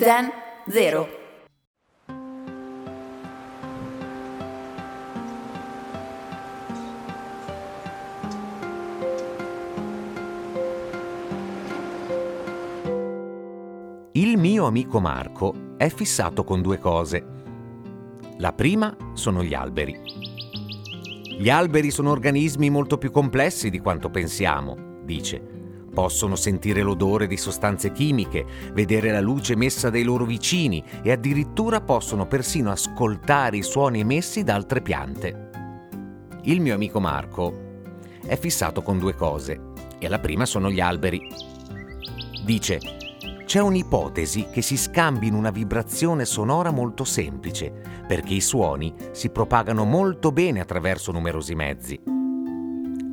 Zen 0 Il mio amico Marco è fissato con due cose. La prima sono gli alberi. Gli alberi sono organismi molto più complessi di quanto pensiamo, dice. Possono sentire l'odore di sostanze chimiche, vedere la luce emessa dai loro vicini e addirittura possono persino ascoltare i suoni emessi da altre piante. Il mio amico Marco è fissato con due cose e la prima sono gli alberi. Dice, c'è un'ipotesi che si scambi in una vibrazione sonora molto semplice, perché i suoni si propagano molto bene attraverso numerosi mezzi.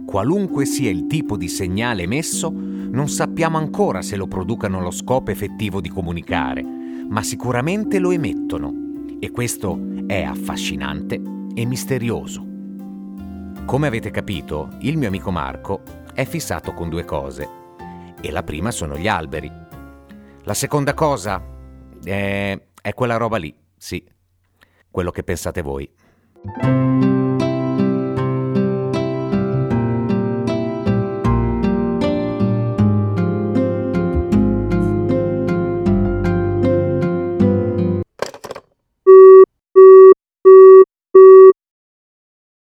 Qualunque sia il tipo di segnale emesso, non sappiamo ancora se lo producano allo scopo effettivo di comunicare, ma sicuramente lo emettono e questo è affascinante e misterioso. Come avete capito, il mio amico Marco è fissato con due cose e la prima sono gli alberi. La seconda cosa è, è quella roba lì, sì, quello che pensate voi.